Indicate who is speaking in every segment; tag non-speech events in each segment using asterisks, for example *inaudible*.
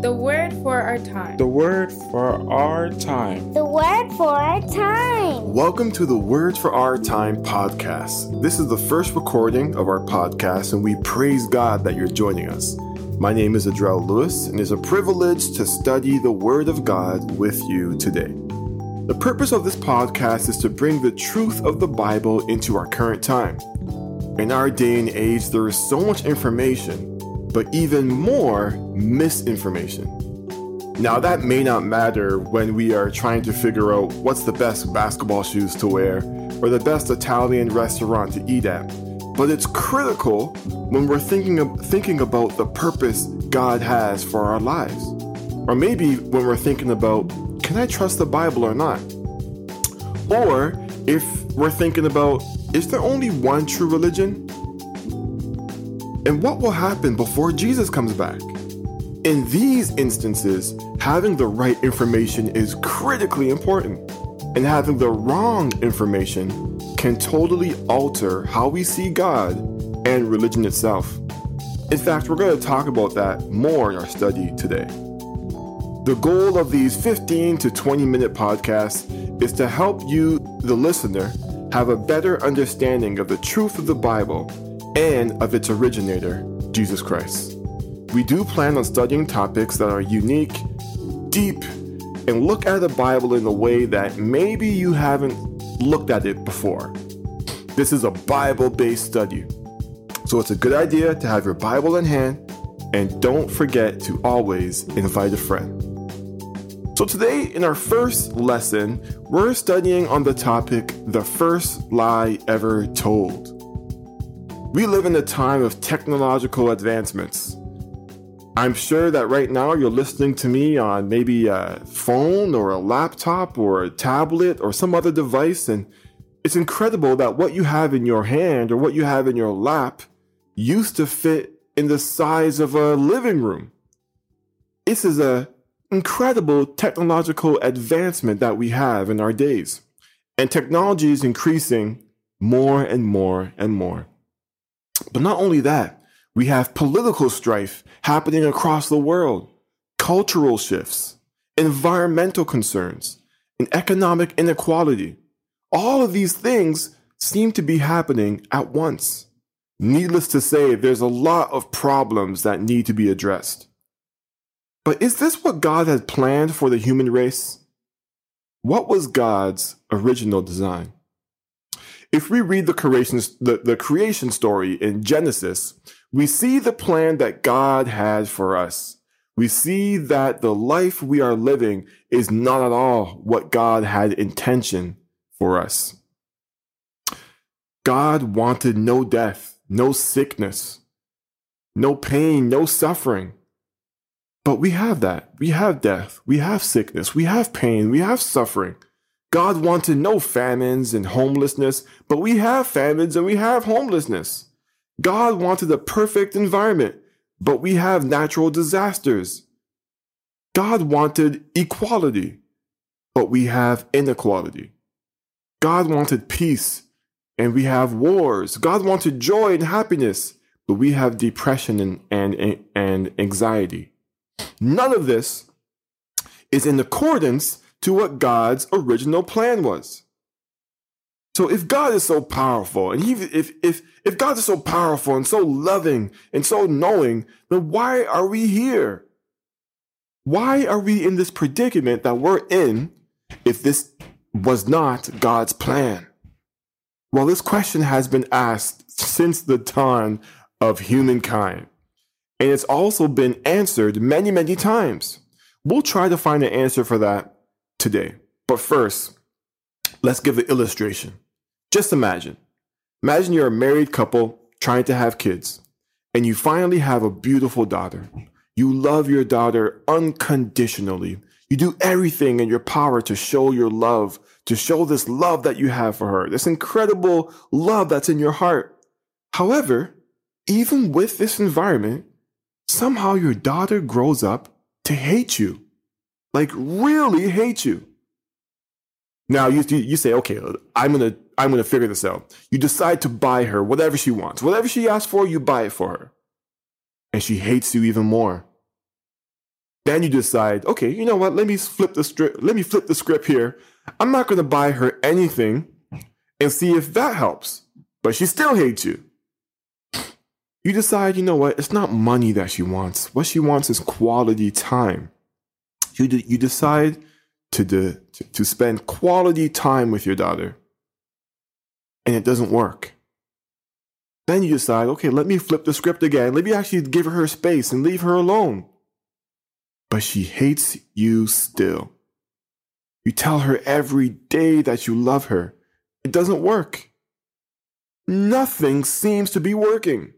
Speaker 1: The word for our time.
Speaker 2: The word for our time.
Speaker 3: The word for our time.
Speaker 4: Welcome to the Word for Our Time podcast. This is the first recording of our podcast, and we praise God that you're joining us. My name is Adrell Lewis, and it's a privilege to study the Word of God with you today. The purpose of this podcast is to bring the truth of the Bible into our current time. In our day and age, there is so much information, but even more misinformation. Now, that may not matter when we are trying to figure out what's the best basketball shoes to wear or the best Italian restaurant to eat at, but it's critical when we're thinking, of, thinking about the purpose God has for our lives. Or maybe when we're thinking about, can I trust the Bible or not? Or if we're thinking about, is there only one true religion? And what will happen before Jesus comes back? In these instances, having the right information is critically important, and having the wrong information can totally alter how we see God and religion itself. In fact, we're going to talk about that more in our study today. The goal of these 15 to 20 minute podcasts is to help you, the listener, have a better understanding of the truth of the Bible and of its originator, Jesus Christ. We do plan on studying topics that are unique, deep, and look at the Bible in a way that maybe you haven't looked at it before. This is a Bible based study, so it's a good idea to have your Bible in hand and don't forget to always invite a friend. So, today in our first lesson, we're studying on the topic the first lie ever told. We live in a time of technological advancements. I'm sure that right now you're listening to me on maybe a phone or a laptop or a tablet or some other device, and it's incredible that what you have in your hand or what you have in your lap used to fit in the size of a living room. This is a incredible technological advancement that we have in our days. And technology is increasing more and more and more. But not only that, we have political strife happening across the world, cultural shifts, environmental concerns, and economic inequality. All of these things seem to be happening at once. Needless to say, there's a lot of problems that need to be addressed. But is this what God had planned for the human race? What was God's original design? If we read the creation, the, the creation story in Genesis, we see the plan that God had for us. We see that the life we are living is not at all what God had intention for us. God wanted no death, no sickness, no pain, no suffering. But we have that. We have death. We have sickness. We have pain. We have suffering. God wanted no famines and homelessness, but we have famines and we have homelessness. God wanted a perfect environment, but we have natural disasters. God wanted equality, but we have inequality. God wanted peace, and we have wars. God wanted joy and happiness, but we have depression and, and, and anxiety. None of this is in accordance to what God's original plan was. So if God is so powerful, and he, if, if, if God is so powerful and so loving and so knowing, then why are we here? Why are we in this predicament that we're in if this was not God's plan? Well, this question has been asked since the dawn of humankind. And it's also been answered many, many times. We'll try to find an answer for that today. But first, let's give an illustration. Just imagine. Imagine you're a married couple trying to have kids, and you finally have a beautiful daughter. You love your daughter unconditionally. You do everything in your power to show your love, to show this love that you have for her, this incredible love that's in your heart. However, even with this environment, somehow your daughter grows up to hate you. Like really hate you. Now you, you say, okay, I'm gonna I'm gonna figure this out. You decide to buy her whatever she wants, whatever she asks for, you buy it for her, and she hates you even more. Then you decide, okay, you know what? Let me flip the script. Let me flip the script here. I'm not to buy her anything and see if that helps. But she still hates you. You decide, you know what? It's not money that she wants. What she wants is quality time. You, you decide to, de- to, to spend quality time with your daughter, and it doesn't work. Then you decide, okay, let me flip the script again. Let me actually give her space and leave her alone. But she hates you still. You tell her every day that you love her. It doesn't work. Nothing seems to be working.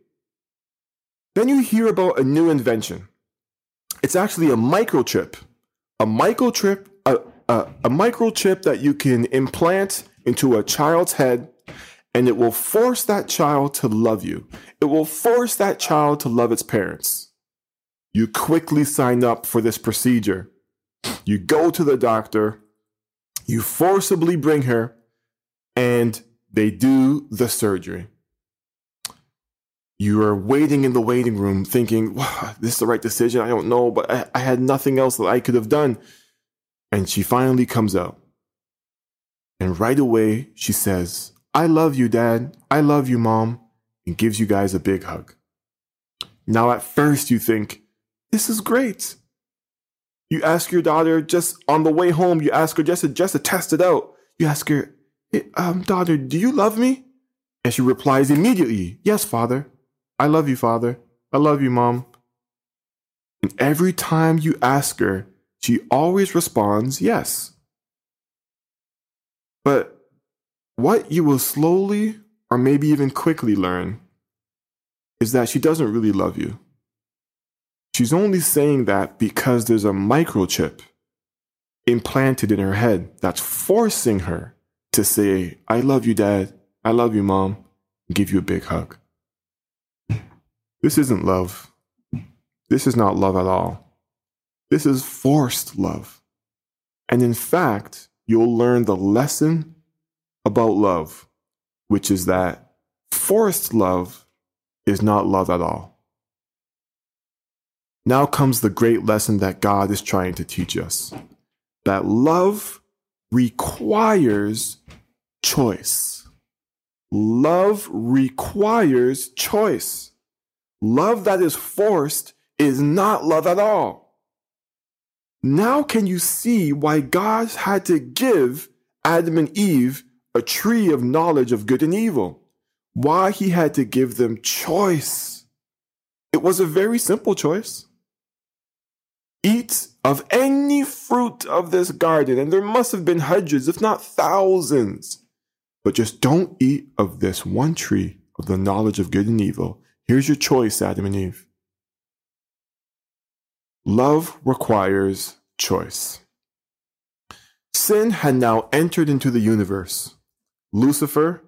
Speaker 4: Then you hear about a new invention. It's actually a microchip. A microchip, a, a, a microchip that you can implant into a child's head and it will force that child to love you. It will force that child to love its parents. You quickly sign up for this procedure. You go to the doctor, you forcibly bring her, and they do the surgery. You are waiting in the waiting room thinking, this is the right decision. I don't know, but I, I had nothing else that I could have done. And she finally comes out. And right away, she says, I love you, Dad. I love you, Mom, and gives you guys a big hug. Now, at first, you think, this is great. You ask your daughter just on the way home, you ask her just to, just to test it out. You ask her, um, daughter, do you love me? And she replies immediately, Yes, Father. I love you, Father. I love you, Mom. And every time you ask her, she always responds, Yes. But what you will slowly or maybe even quickly learn is that she doesn't really love you. She's only saying that because there's a microchip implanted in her head that's forcing her to say, I love you, Dad. I love you, Mom. Give you a big hug. This isn't love. This is not love at all. This is forced love. And in fact, you'll learn the lesson about love, which is that forced love is not love at all. Now comes the great lesson that God is trying to teach us that love requires choice. Love requires choice. Love that is forced is not love at all. Now, can you see why God had to give Adam and Eve a tree of knowledge of good and evil? Why he had to give them choice? It was a very simple choice. Eat of any fruit of this garden, and there must have been hundreds, if not thousands. But just don't eat of this one tree of the knowledge of good and evil. Here's your choice, Adam and Eve. Love requires choice. Sin had now entered into the universe. Lucifer,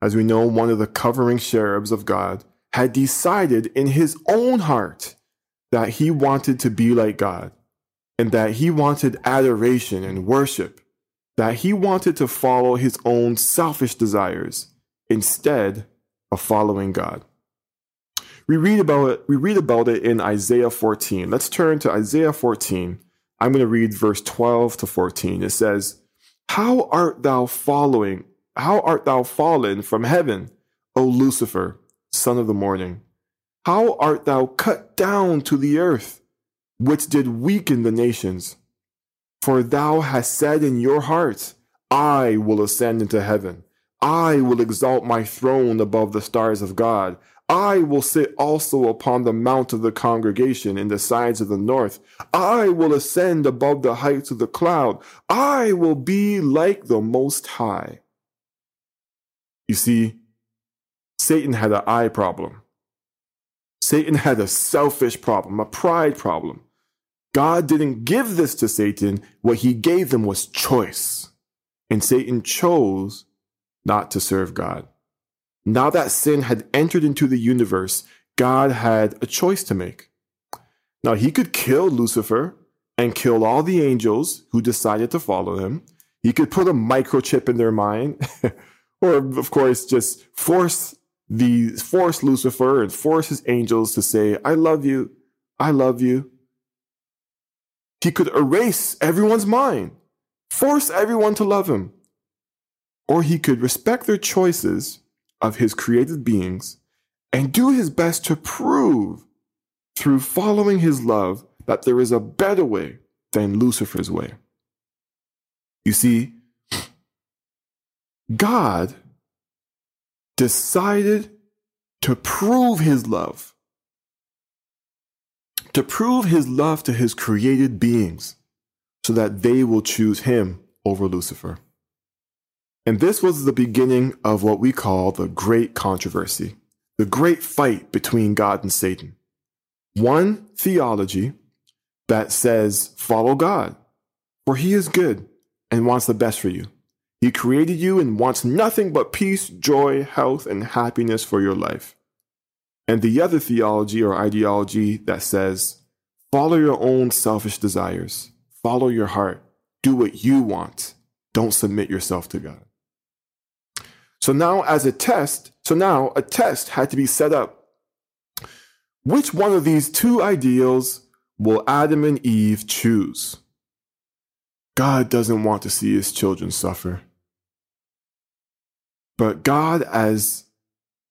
Speaker 4: as we know, one of the covering cherubs of God, had decided in his own heart that he wanted to be like God and that he wanted adoration and worship, that he wanted to follow his own selfish desires instead of following God. We read about it, we read about it in Isaiah 14. Let's turn to Isaiah 14. I'm going to read verse 12 to 14. It says, How art thou following? How art thou fallen from heaven, O Lucifer, son of the morning? How art thou cut down to the earth, which did weaken the nations? For thou hast said in your heart, I will ascend into heaven. I will exalt my throne above the stars of God. I will sit also upon the mount of the congregation in the sides of the north. I will ascend above the heights of the cloud. I will be like the Most High. You see, Satan had an I problem. Satan had a selfish problem, a pride problem. God didn't give this to Satan. What he gave them was choice. And Satan chose not to serve God. Now that sin had entered into the universe, God had a choice to make. Now he could kill Lucifer and kill all the angels who decided to follow him. He could put a microchip in their mind, *laughs* or of course, just force the force Lucifer and force his angels to say, I love you, I love you. he could erase everyone's mind, force everyone to love him, or he could respect their choices of his created beings and do his best to prove through following his love that there is a better way than Lucifer's way. You see, God decided to prove his love, to prove his love to his created beings so that they will choose him over Lucifer. And this was the beginning of what we call the great controversy, the great fight between God and Satan. One theology that says, follow God, for he is good and wants the best for you. He created you and wants nothing but peace, joy, health, and happiness for your life. And the other theology or ideology that says, follow your own selfish desires, follow your heart, do what you want, don't submit yourself to God. So now, as a test, so now a test had to be set up. Which one of these two ideals will Adam and Eve choose? God doesn't want to see his children suffer. But God as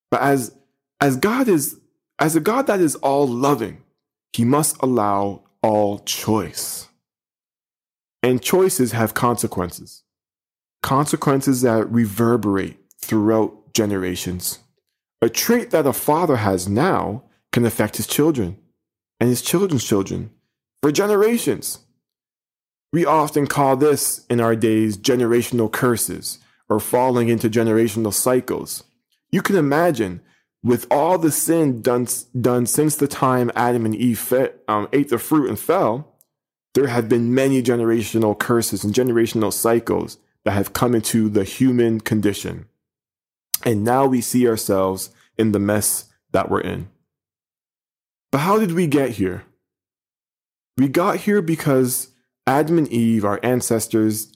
Speaker 4: but as as God is as a God that is all loving, he must allow all choice. And choices have consequences. Consequences that reverberate throughout generations. A trait that a father has now can affect his children and his children's children for generations. We often call this in our days generational curses or falling into generational cycles. You can imagine with all the sin done, done since the time Adam and Eve um, ate the fruit and fell, there have been many generational curses and generational cycles that have come into the human condition. And now we see ourselves in the mess that we're in. But how did we get here? We got here because Adam and Eve, our ancestors,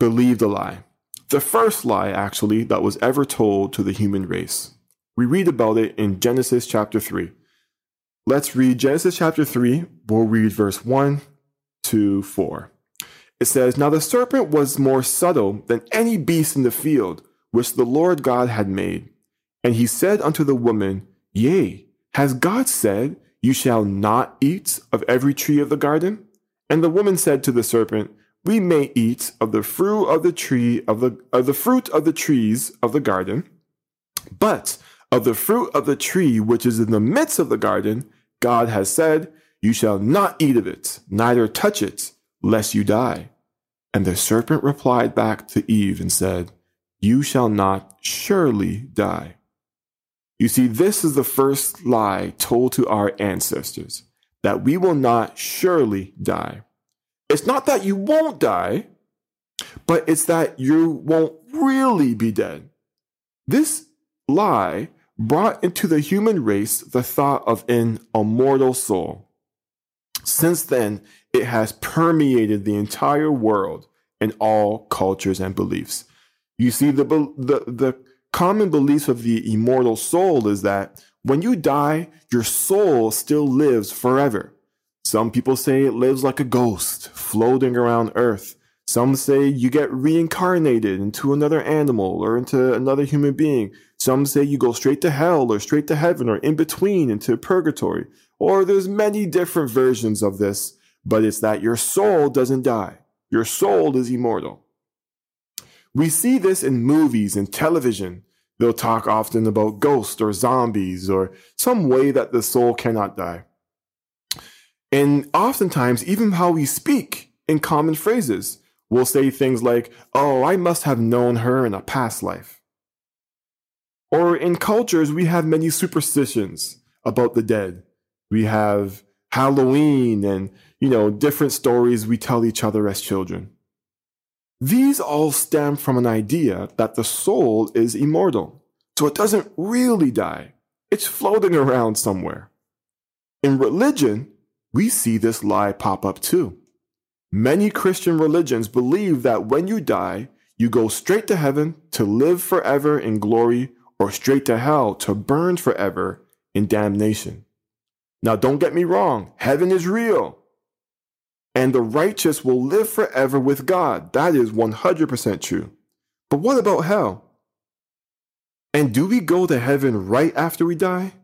Speaker 4: believed a lie. The first lie, actually, that was ever told to the human race. We read about it in Genesis chapter 3. Let's read Genesis chapter 3. We'll read verse 1 to 4. It says, Now the serpent was more subtle than any beast in the field which the Lord God had made. And he said unto the woman, Yea, has God said, You shall not eat of every tree of the garden? And the woman said to the serpent, We may eat of the fruit of the tree of the of the fruit of the trees of the garden, but of the fruit of the tree which is in the midst of the garden, God has said, You shall not eat of it, neither touch it, lest you die. And the serpent replied back to Eve and said, you shall not surely die. You see, this is the first lie told to our ancestors that we will not surely die. It's not that you won't die, but it's that you won't really be dead. This lie brought into the human race the thought of an immortal soul. Since then, it has permeated the entire world in all cultures and beliefs. You see, the, the, the common belief of the immortal soul is that when you die, your soul still lives forever. Some people say it lives like a ghost floating around earth. Some say you get reincarnated into another animal or into another human being. Some say you go straight to hell or straight to heaven or in between into purgatory. Or there's many different versions of this, but it's that your soul doesn't die. Your soul is immortal. We see this in movies and television. They'll talk often about ghosts or zombies or some way that the soul cannot die. And oftentimes, even how we speak in common phrases, we'll say things like, Oh, I must have known her in a past life. Or in cultures, we have many superstitions about the dead. We have Halloween and, you know, different stories we tell each other as children. These all stem from an idea that the soul is immortal, so it doesn't really die. It's floating around somewhere. In religion, we see this lie pop up too. Many Christian religions believe that when you die, you go straight to heaven to live forever in glory or straight to hell to burn forever in damnation. Now, don't get me wrong, heaven is real. And the righteous will live forever with God. That is 100% true. But what about hell? And do we go to heaven right after we die?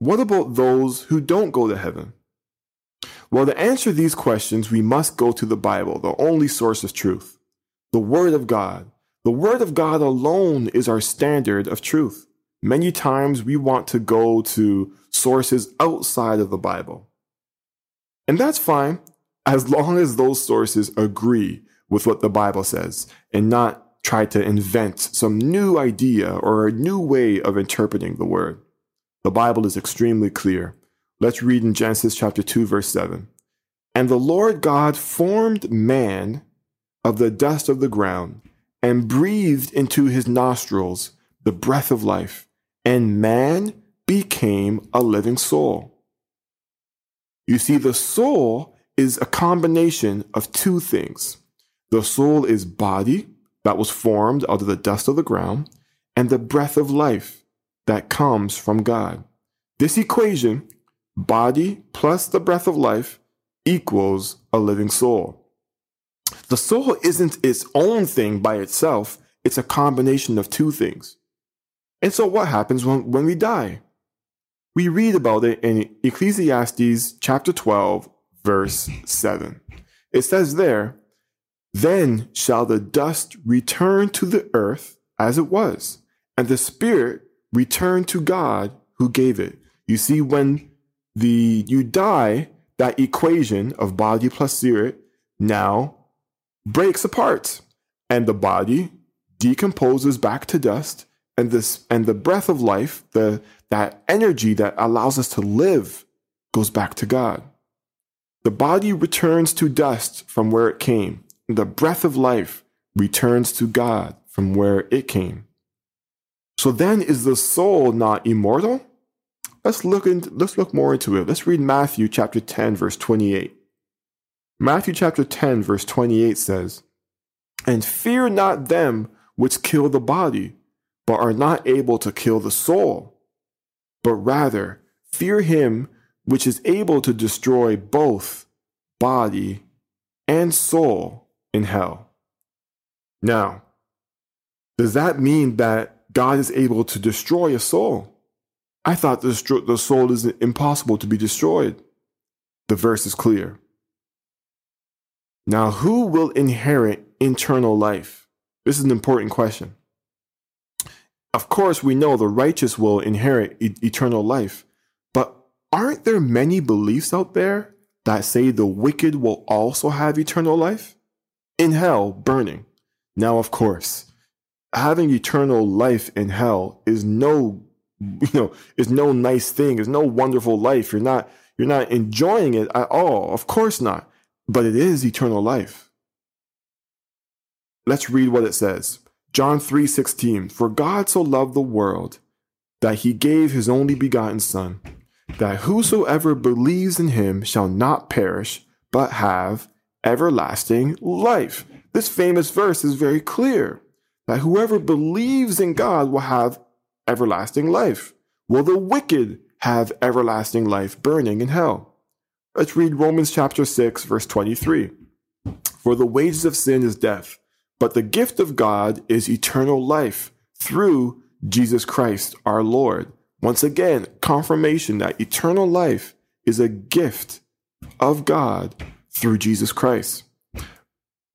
Speaker 4: What about those who don't go to heaven? Well, to answer these questions, we must go to the Bible, the only source of truth, the Word of God. The Word of God alone is our standard of truth. Many times we want to go to sources outside of the Bible. And that's fine, as long as those sources agree with what the Bible says and not try to invent some new idea or a new way of interpreting the Word. The Bible is extremely clear. Let's read in Genesis chapter 2, verse 7. And the Lord God formed man of the dust of the ground and breathed into his nostrils the breath of life, and man became a living soul. You see, the soul is a combination of two things. The soul is body that was formed out of the dust of the ground, and the breath of life that comes from God. This equation, body plus the breath of life, equals a living soul. The soul isn't its own thing by itself, it's a combination of two things. And so, what happens when, when we die? We read about it in Ecclesiastes chapter 12, verse 7. It says there, Then shall the dust return to the earth as it was, and the spirit return to God who gave it. You see, when the you die, that equation of body plus spirit now breaks apart, and the body decomposes back to dust, and this and the breath of life, the that energy that allows us to live, goes back to God. The body returns to dust from where it came, the breath of life returns to God from where it came. So then is the soul not immortal? Let's look into, let's look more into it. Let's read Matthew chapter 10 verse 28. Matthew chapter 10 verse 28 says, "And fear not them which kill the body, but are not able to kill the soul, but rather fear him which is able to destroy both body and soul in hell." Now, does that mean that God is able to destroy a soul? I thought the, the soul is impossible to be destroyed. The verse is clear. Now, who will inherit eternal life? This is an important question. Of course, we know the righteous will inherit e- eternal life, aren't there many beliefs out there that say the wicked will also have eternal life? In hell, burning. Now, of course, having eternal life in hell is no you know, is no nice thing, It's no wonderful life. You're not you're not enjoying it at all. Of course not. But it is eternal life. Let's read what it says. John 3:16 For God so loved the world that he gave his only begotten son that whosoever believes in him shall not perish but have everlasting life. This famous verse is very clear that whoever believes in God will have everlasting life? Will the wicked have everlasting life burning in hell? Let's read Romans chapter 6, verse 23. For the wages of sin is death, but the gift of God is eternal life through Jesus Christ our Lord. Once again, confirmation that eternal life is a gift of God through Jesus Christ.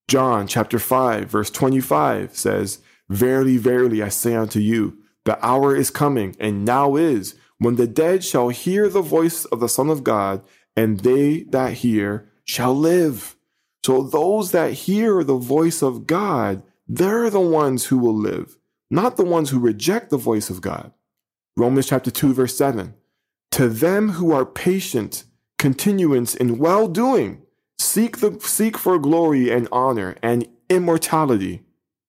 Speaker 4: John chapter 5, verse 25 says, Verily, verily, I say unto you, the hour is coming, and now is, when the dead shall hear the voice of the Son of God, and they that hear shall live. So those that hear the voice of God, they're the ones who will live, not the ones who reject the voice of God. Romans chapter 2, verse 7. To them who are patient, continuance in well doing, seek, the, seek for glory and honor and immortality,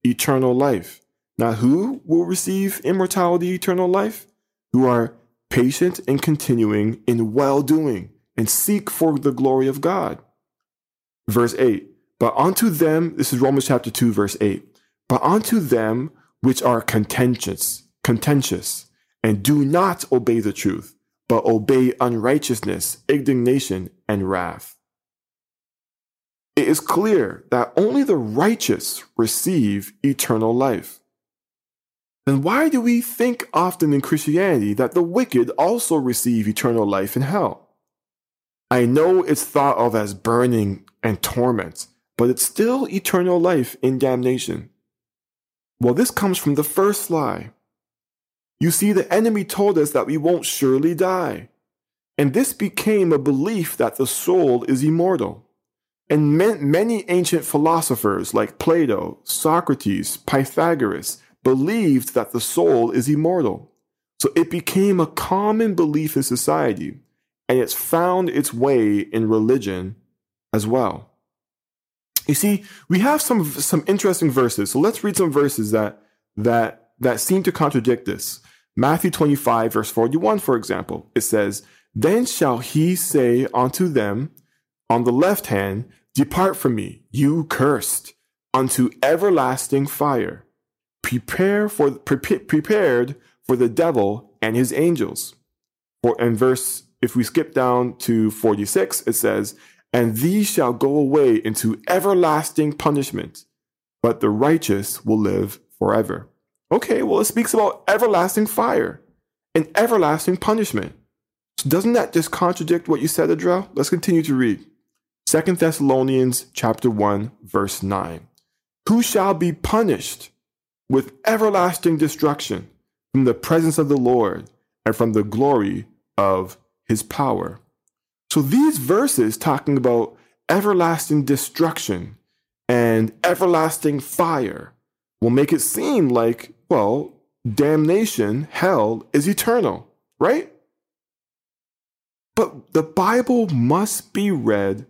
Speaker 4: eternal life. Now, who will receive immortality, eternal life? Who are patient and continuing in well doing and seek for the glory of God. Verse 8 But unto them, this is Romans chapter 2, verse 8, but unto them which are contentious, contentious, and do not obey the truth, but obey unrighteousness, indignation, and wrath. it is clear that only the righteous receive eternal life. Then why do we think often in Christianity that the wicked also receive eternal life in hell? I know it's thought of as burning and torment, but it's still eternal life in damnation. Well, this comes from the first lie. You see, the enemy told us that we won't surely die. And this became a belief that the soul is immortal. And many ancient philosophers like Plato, Socrates, Pythagoras believed that the soul is immortal. So it became a common belief in society, and it's found its way in religion as well. You see, we have some some interesting verses. So let's read some verses that that that seem to contradict this. Matthew 25 verse 41 for example. It says, "Then shall he say unto them on the left hand, depart from me, you cursed, unto everlasting fire, prepare for pre- prepared for the devil and his angels." For in verse if we skip down to 46, it says, and these shall go away into everlasting punishment, but the righteous will live forever. Okay, well, it speaks about everlasting fire and everlasting punishment. So doesn't that just contradict what you said, Adrel? Let's continue to read. Second Thessalonians chapter 1, verse 9. Who shall be punished with everlasting destruction from the presence of the Lord and from the glory of his power? So these verses talking about everlasting destruction and everlasting fire will make it seem like, well, damnation, hell is eternal, right? But the Bible must be read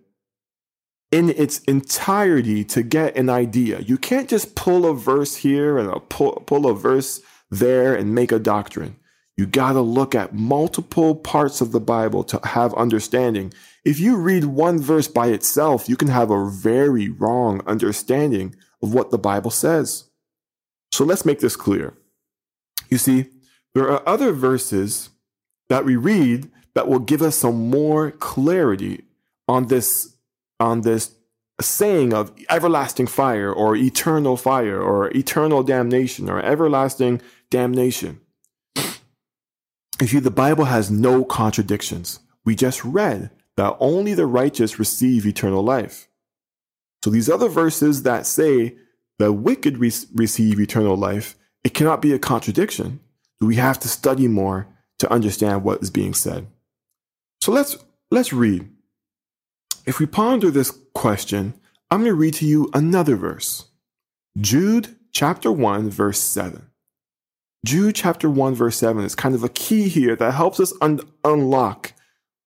Speaker 4: in its entirety to get an idea. You can't just pull a verse here and a pull, pull a verse there and make a doctrine. You got to look at multiple parts of the Bible to have understanding. If you read one verse by itself, you can have a very wrong understanding of what the Bible says. So let's make this clear. You see, there are other verses that we read that will give us some more clarity on this on this saying of everlasting fire or eternal fire or eternal damnation or everlasting damnation. You see, the Bible has no contradictions. We just read that only the righteous receive eternal life. So these other verses that say the wicked re- receive eternal life, it cannot be a contradiction. We have to study more to understand what is being said. So let's let's read. If we ponder this question, I'm going to read to you another verse. Jude chapter 1 verse 7. Jude chapter 1 verse 7 is kind of a key here that helps us un- unlock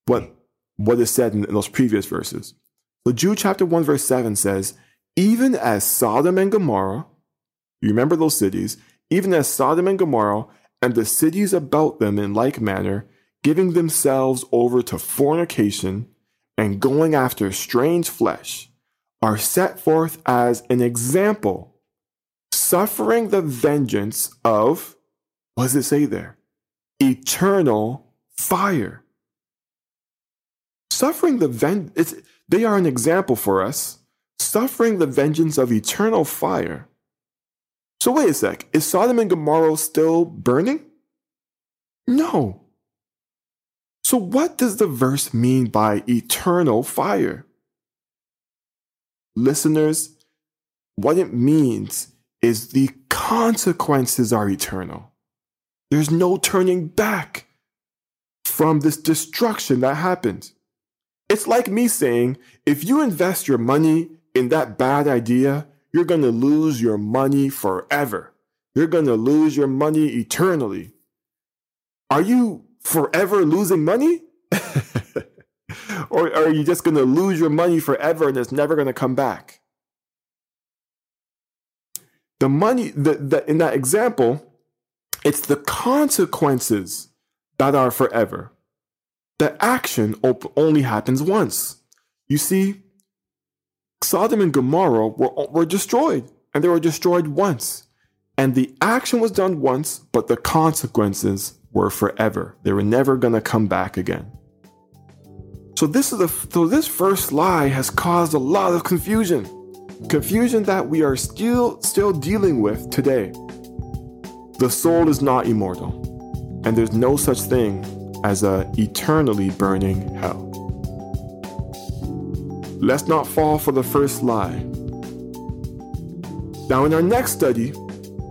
Speaker 4: what, what is said in, in those previous verses. So Jude chapter 1 verse 7 says, even as Sodom and Gomorrah, you remember those cities, even as Sodom and Gomorrah and the cities about them in like manner, giving themselves over to fornication and going after strange flesh, are set forth as an example, suffering the vengeance of what does it say there? Eternal fire. Suffering the ven- they are an example for us. Suffering the vengeance of eternal fire. So wait a sec. Is Sodom and Gomorrah still burning? No. So what does the verse mean by eternal fire? Listeners, what it means is the consequences are eternal. There's no turning back from this destruction that happened. It's like me saying, if you invest your money in that bad idea, you're going to lose your money forever. You're going to lose your money eternally. Are you forever losing money? *laughs* or are you just going to lose your money forever and it's never going to come back? The money, the, the, in that example, it's the consequences that are forever. The action only happens once. You see, Sodom and Gomorrah were, were destroyed, and they were destroyed once. And the action was done once, but the consequences were forever. They were never going to come back again. So this is the so this first lie has caused a lot of confusion. Confusion that we are still still dealing with today. The soul is not immortal, and there's no such thing as a eternally burning hell. Let's not fall for the first lie. Now in our next study,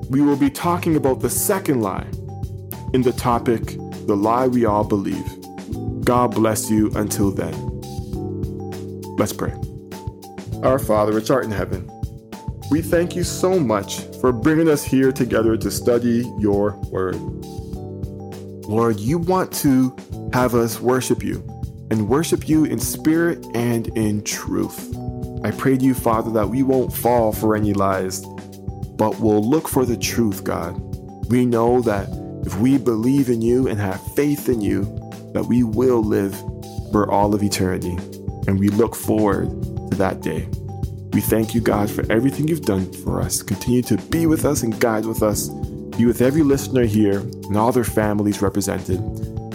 Speaker 4: we will be talking about the second lie in the topic The Lie We All Believe. God bless you until then. Let's pray. Our Father, which art in heaven, we thank you so much for bringing us here together to study your word. Lord, you want to have us worship you and worship you in spirit and in truth. I pray to you, Father, that we won't fall for any lies, but will look for the truth, God. We know that if we believe in you and have faith in you, that we will live for all of eternity. And we look forward to that day. We thank you, God, for everything you've done for us. Continue to be with us and guide with us. Be with every listener here and all their families represented.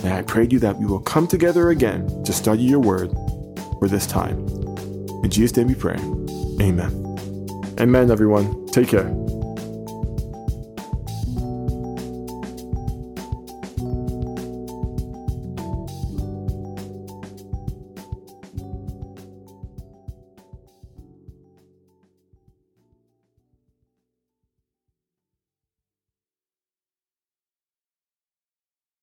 Speaker 4: And I pray you that we will come together again to study your word for this time. In Jesus' name we pray. Amen. Amen, everyone. Take care.